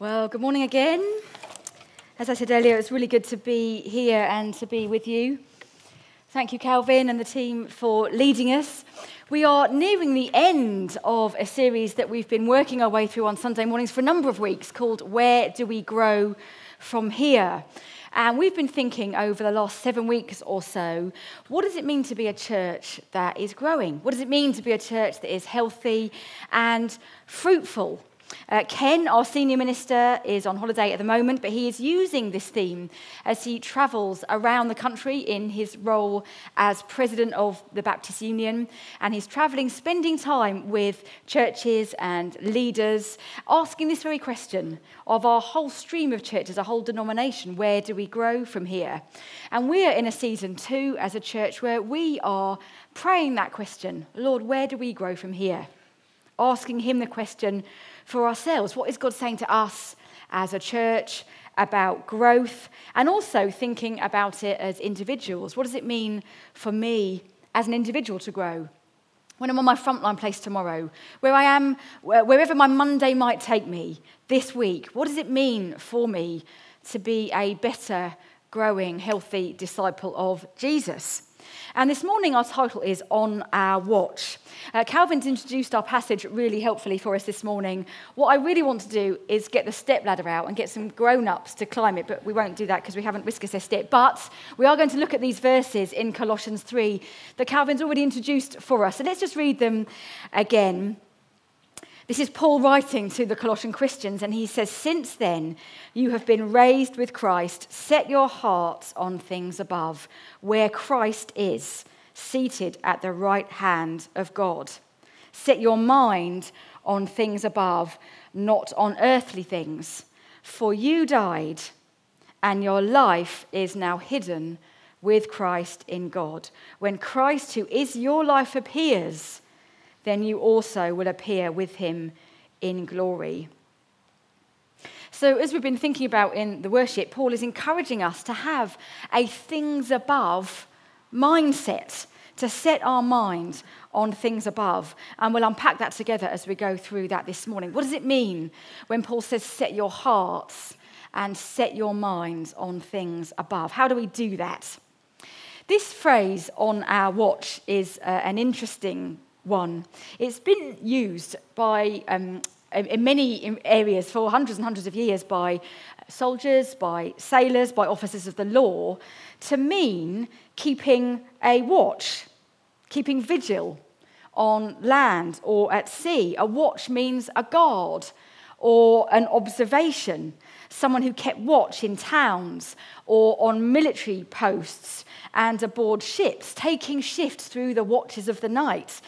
Well, good morning again. As I said earlier, it's really good to be here and to be with you. Thank you, Calvin and the team, for leading us. We are nearing the end of a series that we've been working our way through on Sunday mornings for a number of weeks called Where Do We Grow From Here? And we've been thinking over the last seven weeks or so what does it mean to be a church that is growing? What does it mean to be a church that is healthy and fruitful? Uh, Ken, our senior minister, is on holiday at the moment, but he is using this theme as he travels around the country in his role as president of the Baptist Union. And he's traveling, spending time with churches and leaders, asking this very question of our whole stream of churches, a whole denomination where do we grow from here? And we're in a season two as a church where we are praying that question Lord, where do we grow from here? Asking him the question, for ourselves. What is God saying to us as a church about growth? And also thinking about it as individuals. What does it mean for me as an individual to grow? When I'm on my frontline place tomorrow, where I am, wherever my Monday might take me this week, what does it mean for me to be a better, growing, healthy disciple of Jesus? And this morning, our title is On Our Watch. Uh, Calvin's introduced our passage really helpfully for us this morning. What I really want to do is get the step ladder out and get some grown ups to climb it, but we won't do that because we haven't risk assessed it. But we are going to look at these verses in Colossians 3 that Calvin's already introduced for us. So let's just read them again. This is Paul writing to the Colossian Christians, and he says, Since then you have been raised with Christ, set your hearts on things above, where Christ is, seated at the right hand of God. Set your mind on things above, not on earthly things. For you died, and your life is now hidden with Christ in God. When Christ, who is your life, appears, then you also will appear with him in glory. So, as we've been thinking about in the worship, Paul is encouraging us to have a things above mindset, to set our mind on things above. And we'll unpack that together as we go through that this morning. What does it mean when Paul says, set your hearts and set your minds on things above? How do we do that? This phrase on our watch is uh, an interesting one. It's been used by, um, in many areas for hundreds and hundreds of years by soldiers, by sailors, by officers of the law to mean keeping a watch, keeping vigil on land or at sea. A watch means a guard or an observation, someone who kept watch in towns or on military posts and aboard ships, taking shifts through the watches of the night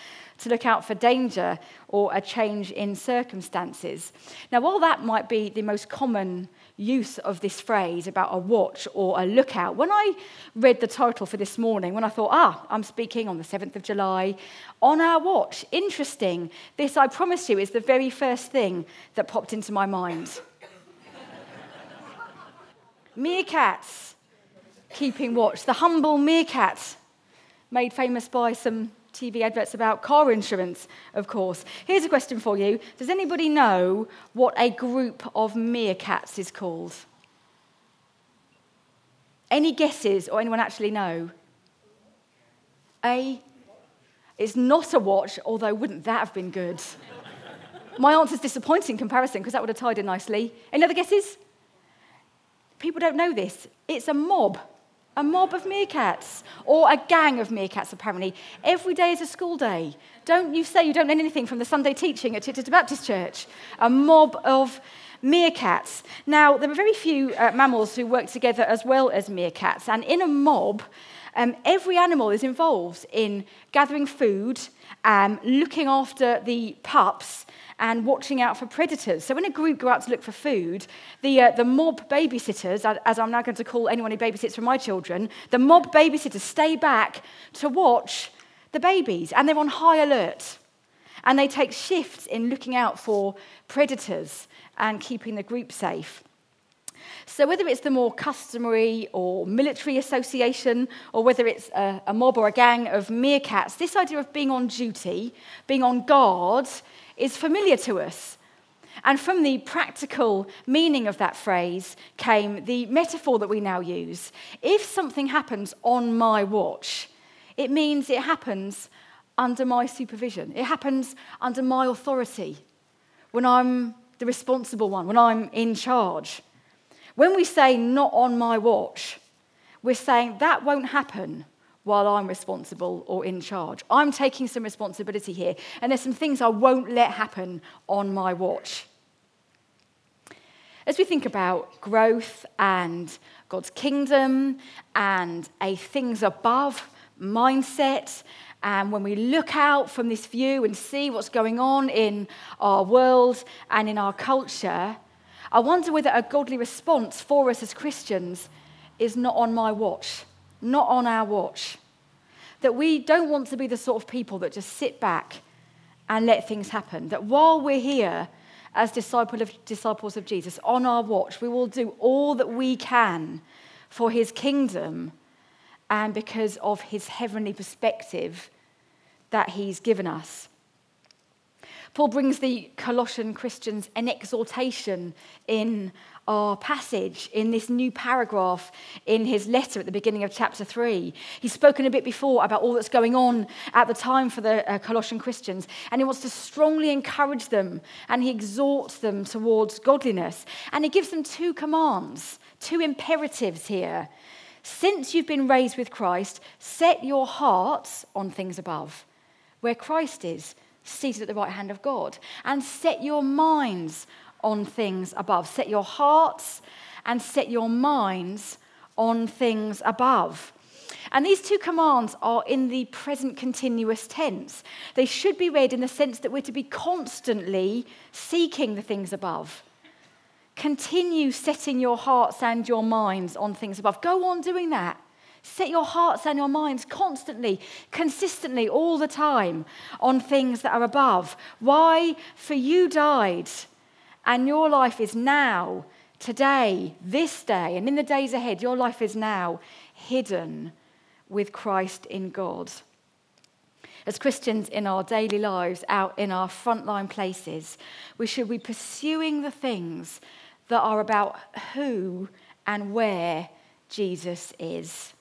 to look out for danger or a change in circumstances. Now, while that might be the most common use of this phrase about a watch or a lookout, when I read the title for this morning, when I thought, ah, I'm speaking on the 7th of July, on our watch, interesting, this, I promise you, is the very first thing that popped into my mind. Meerkats keeping watch, the humble meerkat, made famous by some TV adverts about car insurance, of course. Here's a question for you Does anybody know what a group of meerkats is called? Any guesses or anyone actually know? A. It's not a watch, although wouldn't that have been good? My answer's disappointing comparison because that would have tied in nicely. Any other guesses? People don't know this. It's a mob a mob of meerkats or a gang of meerkats, apparently. Every day is a school day. Don't you say you don't learn anything from the Sunday teaching at Chichester Baptist Church? A mob of meerkats. Now, there are very few uh, mammals who work together as well as meerkats, and in a mob, um, every animal is involved in gathering food, um, looking after the pups, and watching out for predators. So when a group go out to look for food, the, uh, the mob babysitters, as I'm now going to call anyone who babysits for my children, the mob babysitters stay back to watch the babies, and they're on high alert. And they take shifts in looking out for predators and keeping the group safe. So, whether it's the more customary or military association, or whether it's a, a, mob or a gang of meerkats, this idea of being on duty, being on guard, is familiar to us. And from the practical meaning of that phrase came the metaphor that we now use. If something happens on my watch, it means it happens under my supervision, it happens under my authority when I'm the responsible one, when I'm in charge. When we say not on my watch, we're saying that won't happen while I'm responsible or in charge. I'm taking some responsibility here, and there's some things I won't let happen on my watch. As we think about growth and God's kingdom and a things above mindset, and when we look out from this view and see what's going on in our world and in our culture, I wonder whether a godly response for us as Christians is not on my watch, not on our watch. That we don't want to be the sort of people that just sit back and let things happen. That while we're here as disciple of, disciples of Jesus, on our watch, we will do all that we can for his kingdom and because of his heavenly perspective that he's given us. Paul brings the Colossian Christians an exhortation in our passage, in this new paragraph in his letter at the beginning of chapter 3. He's spoken a bit before about all that's going on at the time for the uh, Colossian Christians, and he wants to strongly encourage them and he exhorts them towards godliness. And he gives them two commands, two imperatives here. Since you've been raised with Christ, set your hearts on things above, where Christ is seated at the right hand of God. And set your minds on things above. Set your hearts and set your minds on things above. And these two commands are in the present continuous tense. They should be read in the sense that we're to be constantly seeking the things above. Continue setting your hearts and your minds on things above. Go on doing that. Set your hearts and your minds constantly, consistently, all the time on things that are above. Why? For you died, and your life is now, today, this day, and in the days ahead, your life is now hidden with Christ in God. As Christians in our daily lives, out in our frontline places, we should be pursuing the things that are about who and where Jesus is.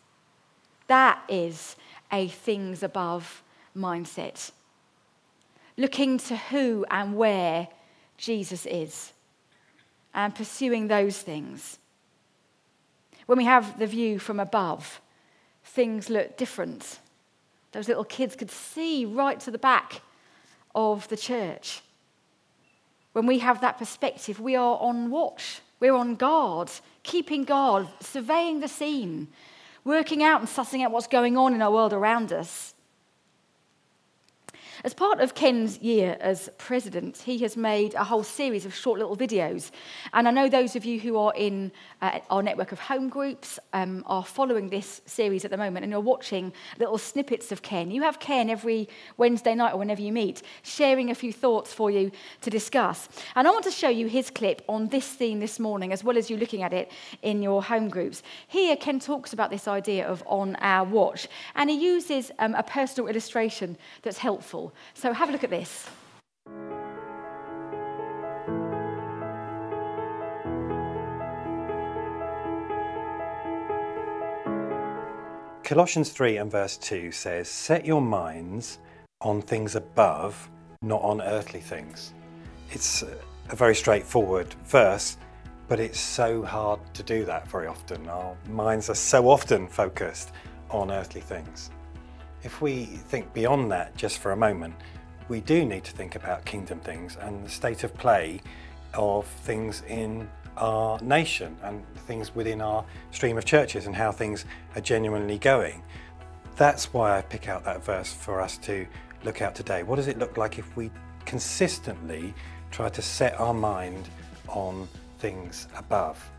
That is a things above mindset. Looking to who and where Jesus is and pursuing those things. When we have the view from above, things look different. Those little kids could see right to the back of the church. When we have that perspective, we are on watch, we're on guard, keeping guard, surveying the scene, working out and sussing out what's going on in our world around us. As part of Ken's year as president, he has made a whole series of short little videos. And I know those of you who are in uh, our network of home groups um, are following this series at the moment and you're watching little snippets of Ken. You have Ken every Wednesday night or whenever you meet, sharing a few thoughts for you to discuss. And I want to show you his clip on this theme this morning, as well as you looking at it in your home groups. Here, Ken talks about this idea of on our watch, and he uses um, a personal illustration that's helpful. So have a look at this. Colossians 3 and verse 2 says, Set your minds on things above, not on earthly things. It's a very straightforward verse, but it's so hard to do that very often. Our minds are so often focused on earthly things. If we think beyond that just for a moment, we do need to think about kingdom things and the state of play of things in our nation and things within our stream of churches and how things are genuinely going. That's why I pick out that verse for us to look at today. What does it look like if we consistently try to set our mind on things above?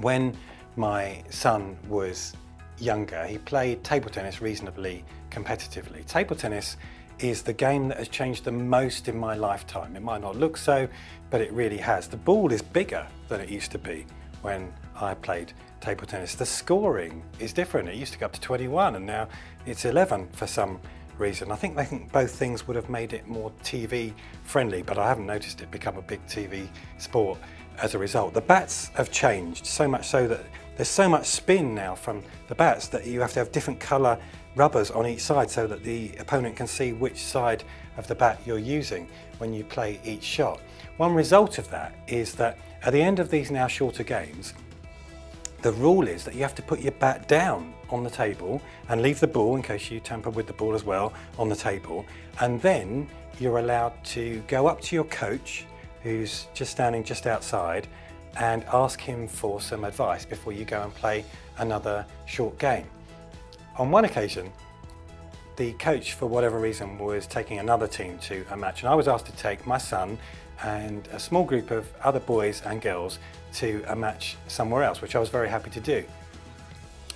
When my son was younger, he played table tennis reasonably competitively. Table tennis is the game that has changed the most in my lifetime. It might not look so, but it really has. The ball is bigger than it used to be when I played table tennis. The scoring is different. It used to go up to 21 and now it's 11 for some reason. I think they think both things would have made it more TV friendly, but I haven't noticed it become a big TV sport as a result. The bats have changed so much so that there's so much spin now from the bats that you have to have different colour rubbers on each side so that the opponent can see which side of the bat you're using when you play each shot. One result of that is that at the end of these now shorter games, the rule is that you have to put your bat down on the table and leave the ball, in case you tamper with the ball as well, on the table. And then you're allowed to go up to your coach, who's just standing just outside, and ask him for some advice before you go and play another short game. On one occasion, the coach, for whatever reason, was taking another team to a match, and I was asked to take my son and a small group of other boys and girls to a match somewhere else, which I was very happy to do.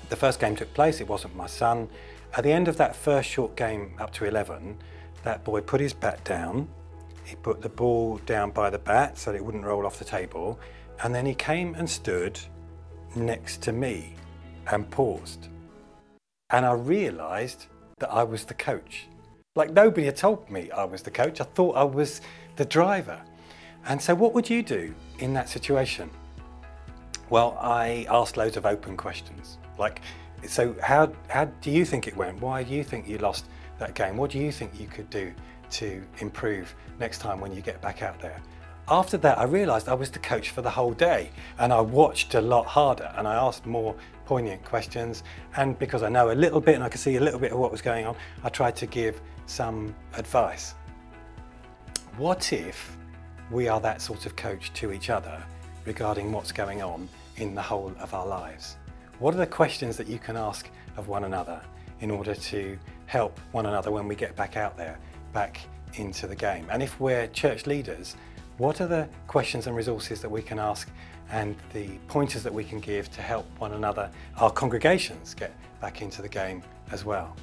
The first game took place, it wasn't my son. At the end of that first short game up to 11, that boy put his bat down, he put the ball down by the bat so that it wouldn't roll off the table, and then he came and stood next to me and paused. And I realised that I was the coach. Like nobody had told me I was the coach, I thought I was the driver. And so, what would you do in that situation? Well, I asked loads of open questions. Like, so how, how do you think it went? Why do you think you lost that game? What do you think you could do to improve next time when you get back out there? After that, I realised I was the coach for the whole day and I watched a lot harder and I asked more poignant questions. And because I know a little bit and I could see a little bit of what was going on, I tried to give some advice. What if we are that sort of coach to each other regarding what's going on in the whole of our lives? What are the questions that you can ask of one another in order to help one another when we get back out there, back into the game? And if we're church leaders, what are the questions and resources that we can ask and the pointers that we can give to help one another, our congregations, get back into the game as well?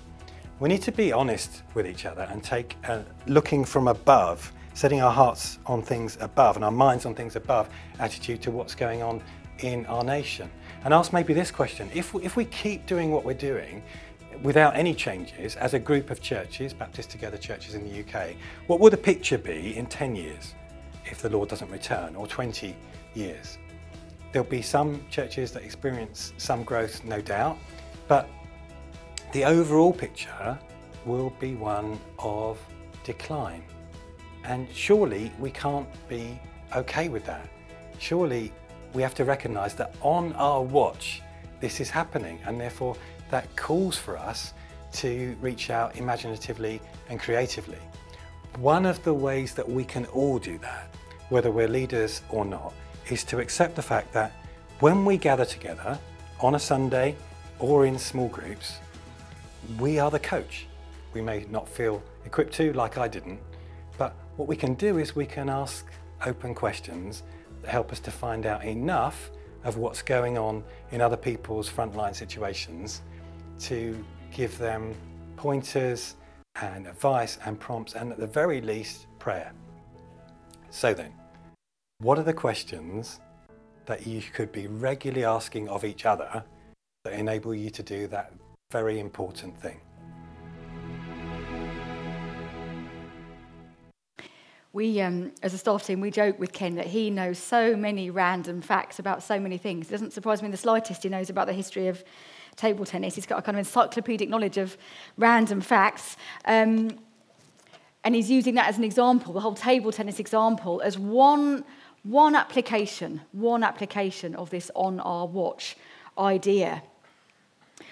We need to be honest with each other and take a looking from above setting our hearts on things above and our minds on things above attitude to what's going on in our nation. And ask maybe this question if we, if we keep doing what we're doing without any changes as a group of churches, Baptist Together churches in the UK, what will the picture be in 10 years if the Lord doesn't return or 20 years? There'll be some churches that experience some growth, no doubt, but the overall picture will be one of decline. And surely we can't be okay with that. Surely we have to recognize that on our watch, this is happening, and therefore that calls for us to reach out imaginatively and creatively. One of the ways that we can all do that, whether we're leaders or not, is to accept the fact that when we gather together on a Sunday or in small groups, we are the coach. We may not feel equipped to, like I didn't, but what we can do is we can ask open questions that help us to find out enough of what's going on in other people's frontline situations to give them pointers and advice and prompts, and at the very least, prayer. So then, what are the questions that you could be regularly asking of each other that enable you to do that very important thing? We, um, as a staff team, we joke with Ken that he knows so many random facts about so many things. It doesn't surprise me in the slightest he knows about the history of table tennis. He's got a kind of encyclopedic knowledge of random facts. Um, and he's using that as an example, the whole table tennis example, as one, one application, one application of this on our watch idea.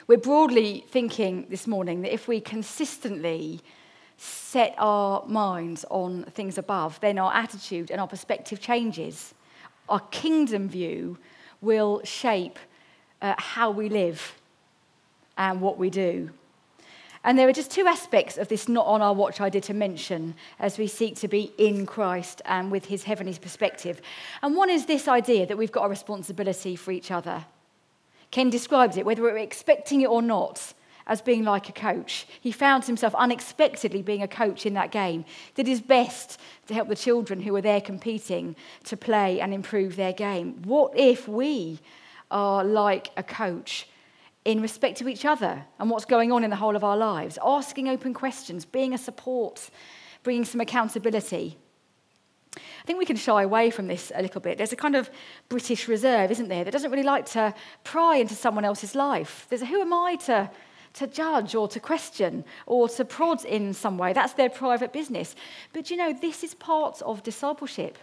We're broadly thinking this morning that if we consistently set our minds on things above, then our attitude and our perspective changes. Our kingdom view will shape uh, how we live and what we do. And there are just two aspects of this not on our watch idea to mention as we seek to be in Christ and with his heavenly perspective. And one is this idea that we've got a responsibility for each other. Ken describes it, whether we're expecting it or not, as being like a coach. He found himself unexpectedly being a coach in that game, did his best to help the children who were there competing to play and improve their game. What if we are like a coach in respect to each other and what's going on in the whole of our lives, asking open questions, being a support, bringing some accountability. I think we can shy away from this a little bit. There's a kind of British reserve, isn't there, that doesn't really like to pry into someone else's life. There's a who am I to, to judge or to question or to prod in some way. That's their private business. But you know, this is part of discipleship.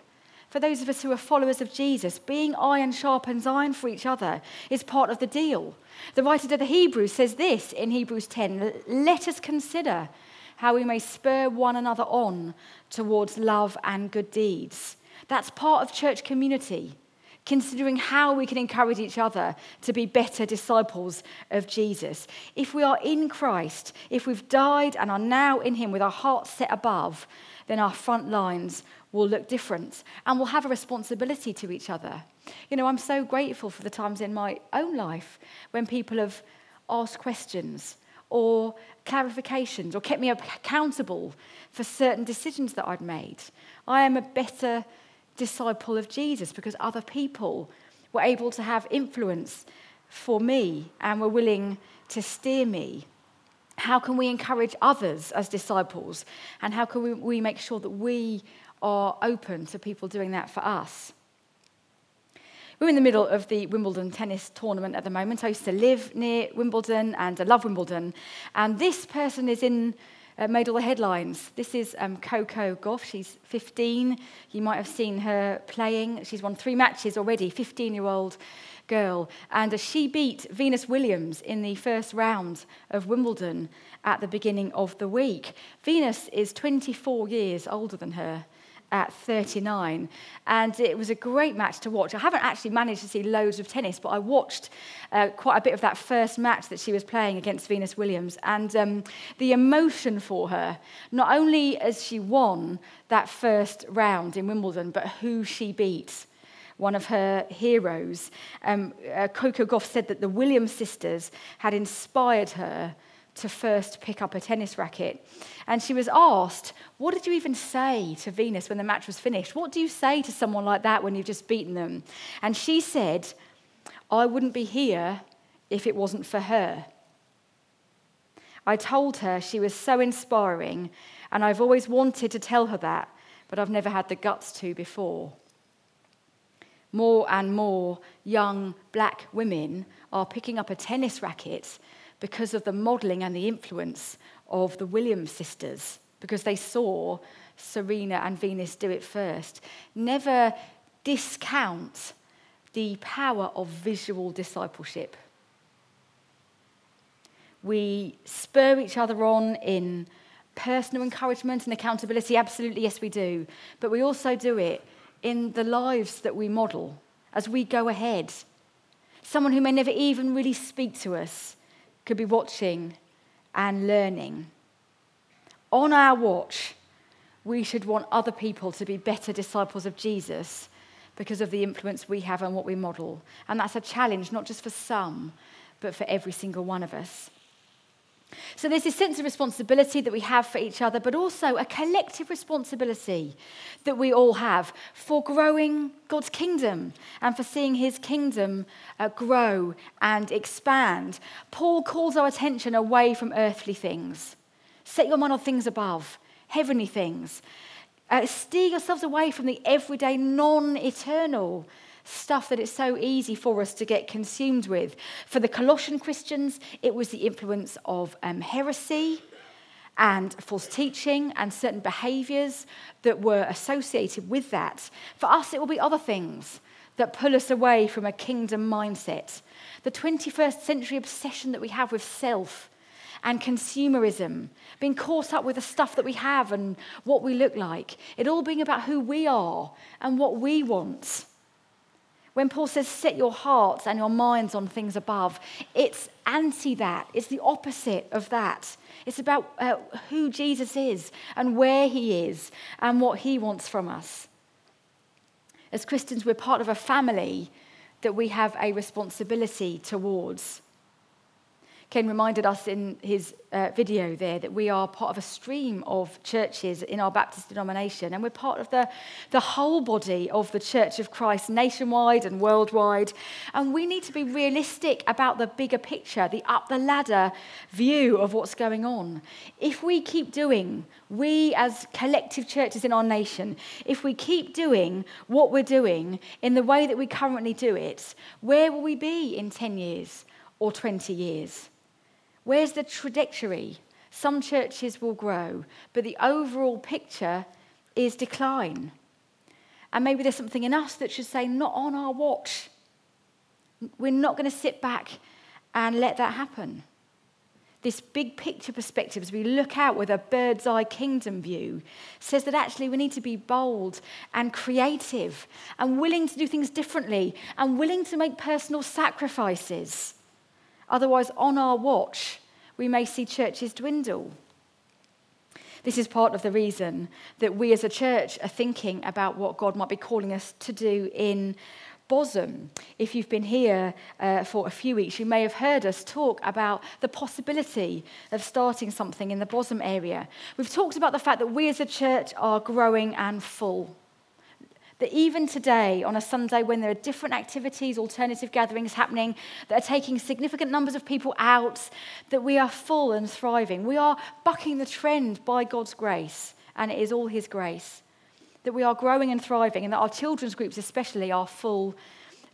For those of us who are followers of Jesus, being iron sharpens iron for each other is part of the deal. The writer to the Hebrews says this in Hebrews 10 Let us consider how we may spur one another on towards love and good deeds. That's part of church community, considering how we can encourage each other to be better disciples of Jesus. If we are in Christ, if we've died and are now in Him with our hearts set above, then our front lines will look different and we'll have a responsibility to each other. You know, I'm so grateful for the times in my own life when people have asked questions or clarifications or kept me accountable for certain decisions that I'd made. I am a better disciple of Jesus because other people were able to have influence for me and were willing to steer me. How can we encourage others as disciples? And how can we, make sure that we are open to people doing that for us? We're in the middle of the Wimbledon tennis tournament at the moment. I used to live near Wimbledon and I love Wimbledon. And this person is in, uh, made all the headlines. This is um, Coco Gauff. She's 15. You might have seen her playing. She's won three matches already, 15 year old girl. And uh, she beat Venus Williams in the first round of Wimbledon at the beginning of the week. Venus is 24 years older than her at 39. And it was a great match to watch. I haven't actually managed to see loads of tennis, but I watched uh, quite a bit of that first match that she was playing against Venus Williams. And um, the emotion for her, not only as she won that first round in Wimbledon, but who she beat one of her heroes. Um, uh, Coco Gauff said that the Williams sisters had inspired her to first pick up a tennis racket. And she was asked, What did you even say to Venus when the match was finished? What do you say to someone like that when you've just beaten them? And she said, I wouldn't be here if it wasn't for her. I told her she was so inspiring, and I've always wanted to tell her that, but I've never had the guts to before. More and more young black women are picking up a tennis racket because of the modelling and the influence of the Williams sisters, because they saw Serena and Venus do it first. Never discount the power of visual discipleship. We spur each other on in personal encouragement and accountability, absolutely, yes, we do. But we also do it in the lives that we model as we go ahead. Someone who may never even really speak to us could be watching and learning. On our watch, we should want other people to be better disciples of Jesus because of the influence we have and what we model. And that's a challenge, not just for some, but for every single one of us. So there's this sense of responsibility that we have for each other, but also a collective responsibility that we all have for growing God's kingdom and for seeing his kingdom uh, grow and expand. Paul calls our attention away from earthly things. Set your mind on things above, heavenly things. Uh, steer yourselves away from the everyday, non eternal stuff that it's so easy for us to get consumed with. For the Colossian Christians, it was the influence of um, heresy and false teaching and certain behaviors that were associated with that. For us, it will be other things that pull us away from a kingdom mindset. The 21st century obsession that we have with self and consumerism, being caught up with the stuff that we have and what we look like, it all being about who we are and what we want. When Paul says, set your hearts and your minds on things above, it's anti that. It's the opposite of that. It's about uh, who Jesus is and where he is and what he wants from us. As Christians, we're part of a family that we have a responsibility towards. Ken reminded us in his uh, video there that we are part of a stream of churches in our Baptist denomination, and we're part of the, the whole body of the Church of Christ nationwide and worldwide. And we need to be realistic about the bigger picture, the up the ladder view of what's going on. If we keep doing, we as collective churches in our nation, if we keep doing what we're doing in the way that we currently do it, where will we be in 10 years or 20 years? Where's the trajectory? Some churches will grow, but the overall picture is decline. And maybe there's something in us that should say, not on our watch. We're not going to sit back and let that happen. This big picture perspective, as we look out with a bird's eye kingdom view, says that actually we need to be bold and creative and willing to do things differently and willing to make personal sacrifices. Otherwise, on our watch, we may see churches dwindle. This is part of the reason that we as a church are thinking about what God might be calling us to do in Bosham. If you've been here uh, for a few weeks, you may have heard us talk about the possibility of starting something in the Bosham area. We've talked about the fact that we as a church are growing and full. That even today, on a Sunday when there are different activities, alternative gatherings happening that are taking significant numbers of people out, that we are full and thriving. We are bucking the trend by God's grace, and it is all His grace. That we are growing and thriving, and that our children's groups, especially, are full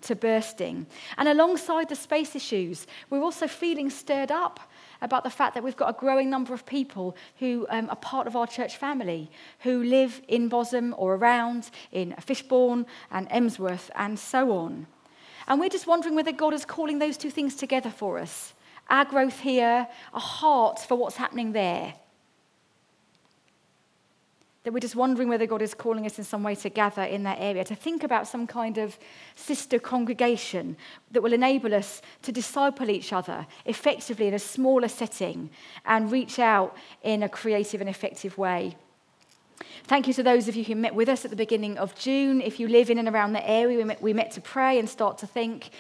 to bursting. And alongside the space issues, we're also feeling stirred up about the fact that we've got a growing number of people who um, are part of our church family, who live in Bosham or around, in Fishbourne and Emsworth and so on. And we're just wondering whether God is calling those two things together for us our growth here, a heart for what's happening there. That we're just wondering whether God is calling us in some way to gather in that area, to think about some kind of sister congregation that will enable us to disciple each other effectively in a smaller setting and reach out in a creative and effective way. Thank you to those of you who met with us at the beginning of June. If you live in and around the area, we met, we met to pray and start to think.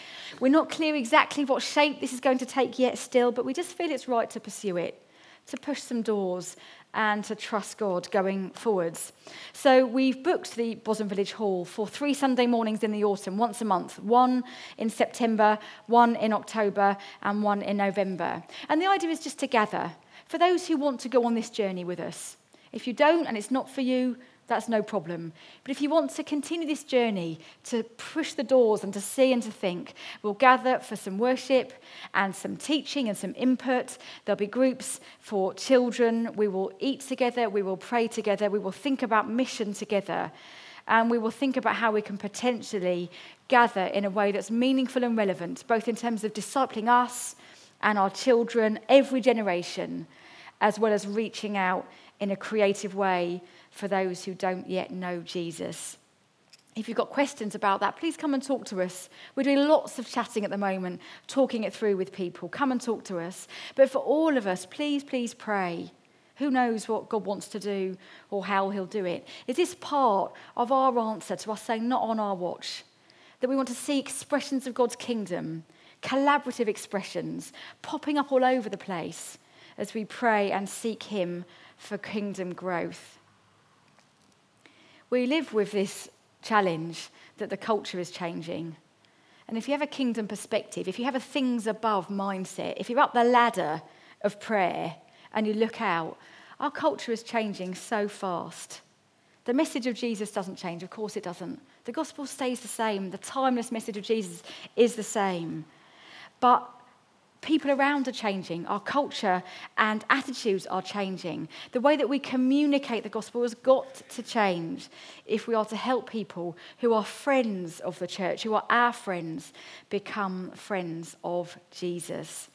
We're not clear exactly what shape this is going to take yet, still, but we just feel it's right to pursue it, to push some doors and to trust God going forwards. So we've booked the Bosham Village Hall for three Sunday mornings in the autumn, once a month, one in September, one in October, and one in November. And the idea is just to gather for those who want to go on this journey with us. If you don't and it's not for you, that's no problem. But if you want to continue this journey, to push the doors and to see and to think, we'll gather for some worship and some teaching and some input. There'll be groups for children. We will eat together. We will pray together. We will think about mission together. And we will think about how we can potentially gather in a way that's meaningful and relevant, both in terms of discipling us and our children, every generation, as well as reaching out in a creative way for those who don't yet know Jesus. If you've got questions about that, please come and talk to us. We're doing lots of chatting at the moment, talking it through with people. Come and talk to us. But for all of us, please, please pray. Who knows what God wants to do or how He'll do it? Is this part of our answer to us saying, not on our watch? That we want to see expressions of God's kingdom, collaborative expressions, popping up all over the place as we pray and seek Him for kingdom growth we live with this challenge that the culture is changing. And if you have a kingdom perspective, if you have a things above mindset, if you're up the ladder of prayer and you look out, our culture is changing so fast. The message of Jesus doesn't change. Of course, it doesn't. The gospel stays the same. The timeless message of Jesus is the same. But people around are changing, our culture and attitudes are changing. The way that we communicate the gospel has got to change if we are to help people who are friends of the church, who are our friends, become friends of Jesus.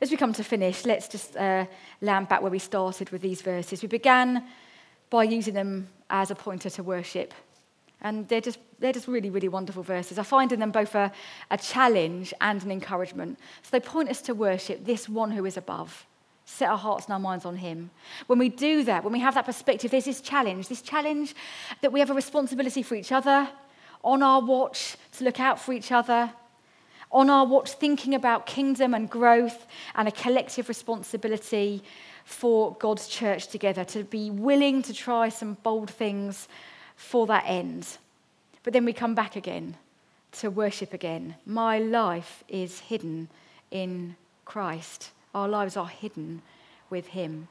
As we come to finish, let's just uh, land back where we started with these verses. We began by using them as a pointer to worship. And they're just, they're just really, really wonderful verses. I find in them both a, a challenge and an encouragement. So they point us to worship this one who is above, set our hearts and our minds on him. When we do that, when we have that perspective, there's this challenge this challenge that we have a responsibility for each other, on our watch, to look out for each other. on our watch, thinking about kingdom and growth and a collective responsibility for God's church together, to be willing to try some bold things for that end. But then we come back again to worship again. My life is hidden in Christ. Our lives are hidden with Him.